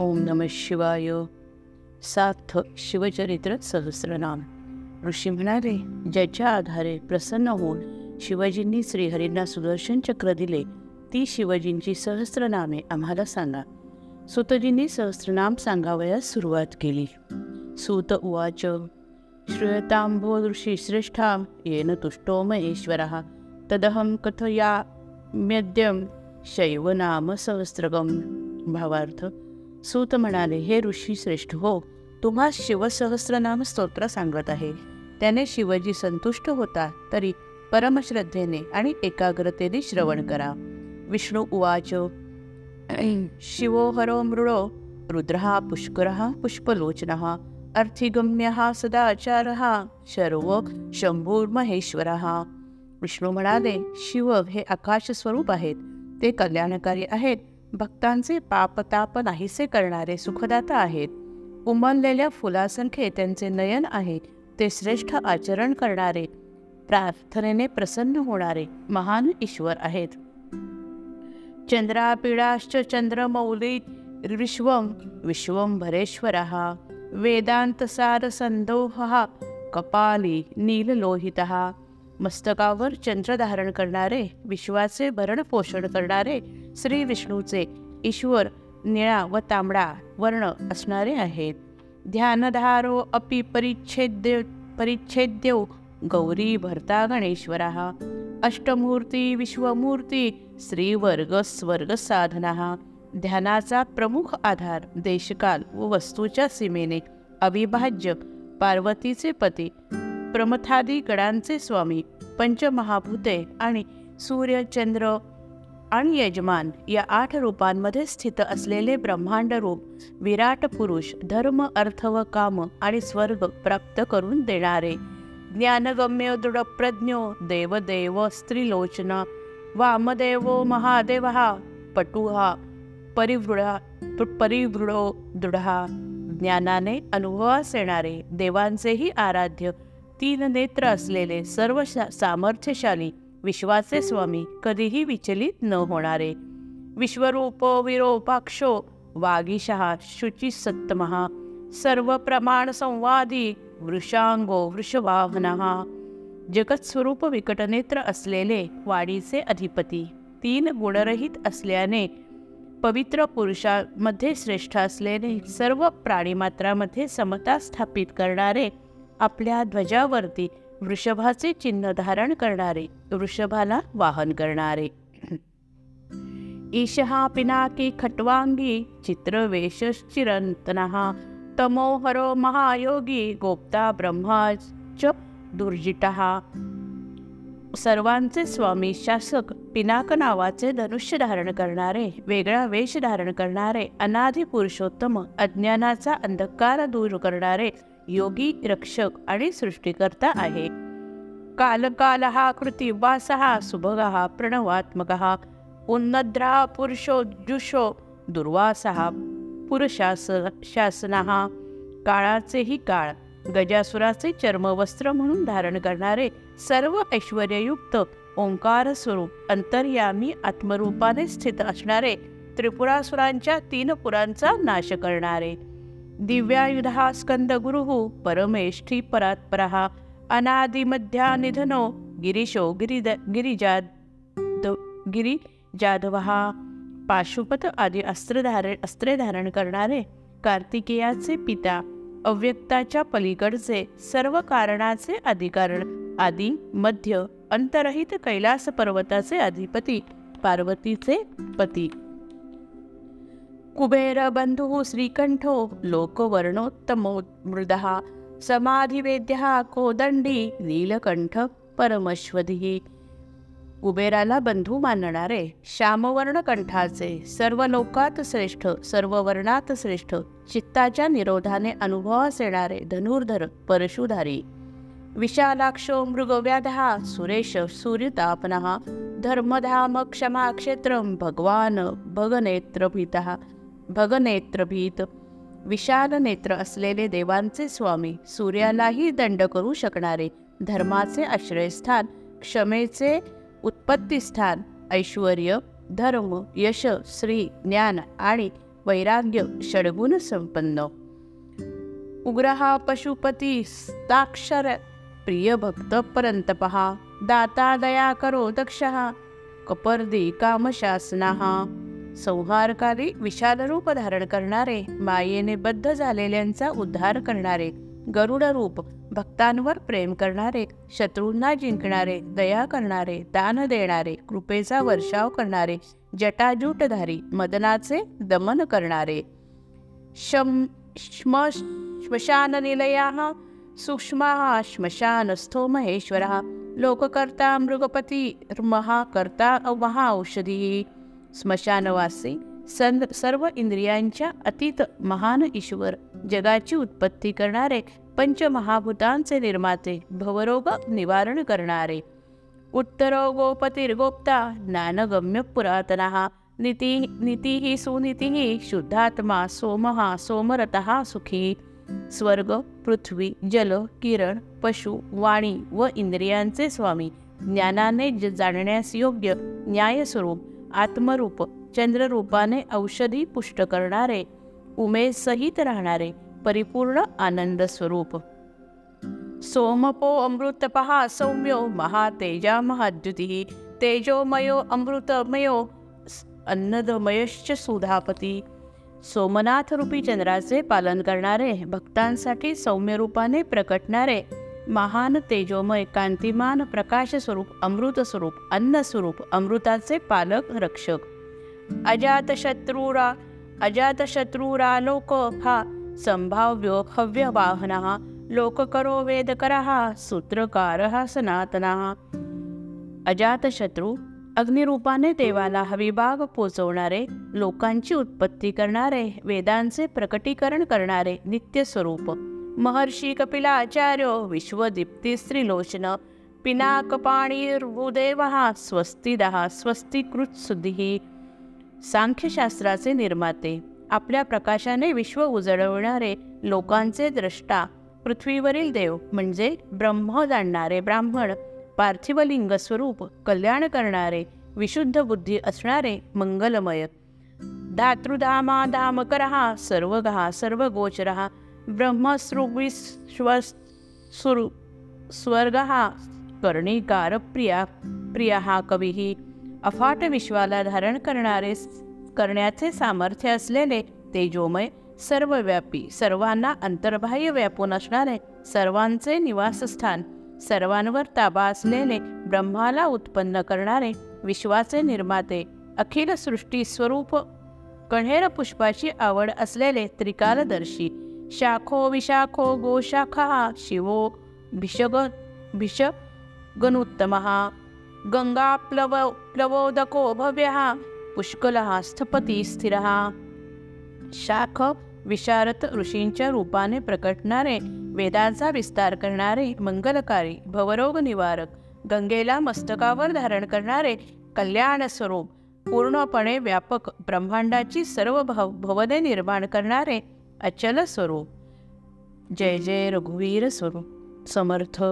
ओम नम शिवाय। सात शिवचरित्र सहस्रनाम। ऋषी म्हणाले ज्याच्या आधारे प्रसन्न होऊन शिवाजींनी श्रीहरींना सुदर्शन चक्र दिले ती शिवजींची सहस्रनामे आम्हाला सांगा. सुतजींनी सहस्रनाम सांगावयास सुरुवात केली. सुत उवाच श्रूयतांभो ऋषी श्रेष्ठा येन तुष्टो महेश्वरः। तदहं शैव शैवनाम सहस्रगम। भावार्थ सूत म्हणाले हे ऋषी श्रेष्ठ हो. तुम्हा शिवसहस्रनाम स्तोत्र सांगत आहे. त्याने शिवजी संतुष्ट होता तरी परमश्रद्धेने आणि एकाग्रतेने श्रवण करा. विष्णू उवाच शिवो हरो मृळो रुद्रः पुष्करः पुष्पलोचनः अर्थिगम्यः सदाचारः शर्व शंभूर्महेश्वरः. विष्णू म्हणाले शिव हे आकाश स्वरूप आहेत. ते कल्याणकारी आहेत. भक्तांचे पापताप नाहीसे करणारे सुखदाता आहेत. उमललेल्या फुलासारखे त्यांचे नयन आहे ते श्रेष्ठ आचरण करणारे प्रार्थनेने प्रसन्न होणारे महान ईश्वर आहेत. चंद्रापिडाश्च चंद्रमौली विश्वं विश्वंभरेश्वरः वेदान्तसारसन्दोहः कपाली नीललोहितः मस्तकावर चंद्र धारण करणारे विश्वाचे भरण पोषण करणारे श्री विष्णूचे ईश्वर निळा व तांबडा वर्ण असणारे आहेत. ध्यानधारो अपि परिच्छेद्य परिच्छेद्यो गौरी भरता गणेश्वरः. अष्टमूर्ती विश्वमूर्ती श्रीवर्ग स्वर्ग साधना. ध्यानाचा प्रमुख आधार देशकाल व वस्तूच्या सीमेने अविभाज्य पार्वतीचे पती प्रमथादी गडांचे स्वामी पंचमहाभूते आणि सूर्य चंद्र आणि यजमान या आठ रूपांमध्ये स्थित असलेले ब्रह्मांड रूप विराट पुरुष धर्म अर्थ व काम आणि स्वर्ग प्राप्त करून देणारे. ज्ञानगम्य दृढप्रज्ञो देवदेव स्त्रीलोचन वामदेवो महादेव पटुहा परिवृढा परिवृढो दृढा. ज्ञानाने अनुभवास येणारे देवांचेही आराध्य तीन नेत्र असलेले सर्व सामर्थ्यशाली विश्वाचे स्वामी कधीही विचलित न होणारे. विश्वरूप विरोपाक्षो वागीशहा शुचिसत्तमहा सर्व प्रमाण संवादी वृषांगो वृषवाहनहा जगत्स्वरूप विकटनेत्र असलेले वाडीचे अधिपती. तीन गुणरहित असल्याने पवित्र पुरुषामध्ये श्रेष्ठ असलेले सर्व प्राणीमात्रामध्ये समता स्थापित करणारे आपल्या ध्वजावरती वृषभाचे चिन्ह धारण करणारे वृषभाला वाहन करणारे. ईशहा पिनाकी खट्वांगी चित्रवेश चिरंतनहा तमोहरो महायोगी गोप्ता ब्रह्माच दुर्जिटहा सर्वांचे स्वामी शासक पिनाक नावाचे धनुष्य धारण करणारे वेगळा वेश धारण करणारे अनाधी पुरुषोत्तम अज्ञानाचा अंधकार दूर करणारे योगी रक्षक आणि सृष्टीकर्ता आहे. कालकाल हा कृती वासहा सुभगा प्रणवात्मक उन्नद्रा पुरुषो जुषो दुर्वासहा पुरुषास शासना. काळाचेही काळ गजासुराचे चर्मवस्त्र म्हणून धारण करणारे सर्व ऐश्वर्ययुक्त ओंकार स्वरूप अंतर्यामी आत्मरूपाने स्थित असणारे त्रिपुरासुरांच्या तीन पुरांचा नाश करणारे. दिव्यायुधा स्कंदगुरुः परमेष्ठी परात्परः अनादिमध्यानिधनो गिरीशो गिरिद गिरिजाद गिरिजाधवः पाशुपत आदी अस्त्रधारण अस्त्रे धारण करणारे कार्तिकेयाचे पिता अव्यक्ताच्या पलीकडचे सर्व कारणाचे अधिकारण आदी मध्य अंतरहित कैलास पर्वताचे अधिपती पार्वतीचे पती। कुबेर बंधू श्रीकंठो लोकवर्णोत्तमो मृदः। समाधिवेद्यः कोदंडी नीलकंठ परमश्वधी। कुबेराला बंधू मानणारे श्यामवर्ण कंठाचे सर्व लोकात श्रेष्ठ सर्व वर्णात श्रेष्ठ चित्ताच्या निरोधाने अनुभवास येणारे धनुर्धर परशुधारी। विशालाक्षो मृगव्याधा सुरेश सूर्यतापनः। धर्मधाम क्षमाक्षेत्रं भगवान भगनेत्रभीतः भगनेत्रभीत. विशाल नेत्र असलेले देवांचे स्वामी सूर्यालाही दंड करू शकणारे धर्माचे आश्रयस्थान क्षमेचे उत्पत्तीस्थान ऐश्वर धर्म यश श्री ज्ञान आणि वैराग्य षडगुण संपन्न. उग्रहा पशुपती स्ताक्षर प्रिय भक्त परंतपहा दाता दया करो दक्षहा. कपर्दी कामशासनाः संहारकारी विशाल रूप धारण करणारे मायेने बद्ध झालेल्यांचा उद्धार करणारे गरुड रूप भक्तांवर प्रेम करणारे शत्रूंना जिंकणारे दया करणारे दान देणारे कृपेचा वर्षाव करणारे जटाजूटधारी मदनाचे दमन करणारे. शम श्म श्मशाननिलयाः सूक्ष्माः श्मशानस्थो महेश्वरः लोककर्ता मृगपती महाकर्ता महाऔषधी स्मशानवासी सन सर्व इंद्रियांच्या अतीत महान ईश्वर जगाची उत्पत्ती करणारे पंचमहाभूतांचे निर्माते भवरोग निवारण करणारे. उत्तरो गोपतिर्गोप्ता ज्ञानगम्य पुरातनः नीती नीतीः सुनीतीही शुद्धात्मा सोमहा सोमरतः सुखी. स्वर्ग पृथ्वी जल किरण पशु वाणी व इंद्रियांचे स्वामी ज्ञानाने ज जाणण्यास योग्य न्यायस्वरूप आत्मरूप चंद्ररूपाने औषधी पुष्ट करणारे उमेसहित राहणारे परिपूर्ण आनंद स्वरूप. सोमपो अमृतपहा सौम्यो महातेजा महाद्युती तेजोमयो अमृतमयो अन्नदमयश्च सुधापती. सोमनाथ रूपी चंद्राचे पालन करणारे भक्तांसाठी सौम्य रूपाने प्रकटणारे महान तेजोमय कांतिमान प्रकाश स्वरूप अमृत स्वरूप अन्न स्वरूप अमृताचे पालक रक्षक. अजातशत्रूरा अजातशत्रुरा लोक हा संभाव्य हव्य वाहना लोककरो वेदकरः सूत्रकारः सनातनः अजातशत्रू अग्निरूपाने देवाला हविभाग पोचवणारे लोकांची उत्पत्ती करणारे वेदांचे प्रकटीकरण करणारे नित्यस्वरूप महर्षी कपिलाचार्यो विश्वदीप्ती स्त्रीलोचन पिनाकपाणीर्भूदेवः स्वस्तिदः सुधी सांख्यशास्त्राचे निर्माते आपल्या प्रकाशाने विश्व उजळवणारे लोकांचे द्रष्टा पृथ्वीवरील देव म्हणजे ब्रह्म जाणणारे ब्राह्मण पार्थिवलिंग स्वरूप कल्याण करणारे विशुद्ध बुद्धी असणारे मंगलमय। धातृधामा धामकरः सर्वगहा सर्वगोचरः ब्रह्मसृविश्वसुरु स्वर्ग हा कर्णिकार प्रिया प्रिया हा कवीही अफाट विश्वाला धारण करणारे करण्याचे सामर्थ्य असलेले तेजोमय सर्वव्यापी सर्वांना अंतर्बाह्य व्यापून असणारे सर्वांचे निवासस्थान सर्वांवर ताबा असलेले ब्रह्माला उत्पन्न करणारे विश्वाचे निर्माते अखिल सृष्टी स्वरूप कण्हेर पुष्पाची आवड असलेले त्रिकालदर्शी शाखो विशाखो गोशाखा शिवो भिषग भिष गणोत्तमः गंगा प्लव प्लवोदको भव्यः। पुष्कलः स्थपती स्थिरः। शाख विशारत ऋषींच्या रूपाने प्रकटणारे वेदांचा विस्तार करणारे मंगलकारी भवरोग निवारक गंगेला मस्तकावर धारण करणारे कल्याण स्वरूप पूर्णपणे व्यापक ब्रह्मांडाची सर्व भव भवने निर्माण करणारे अचल स्वरूप. जय जय रघुवीर स्वरूप. समर्थ.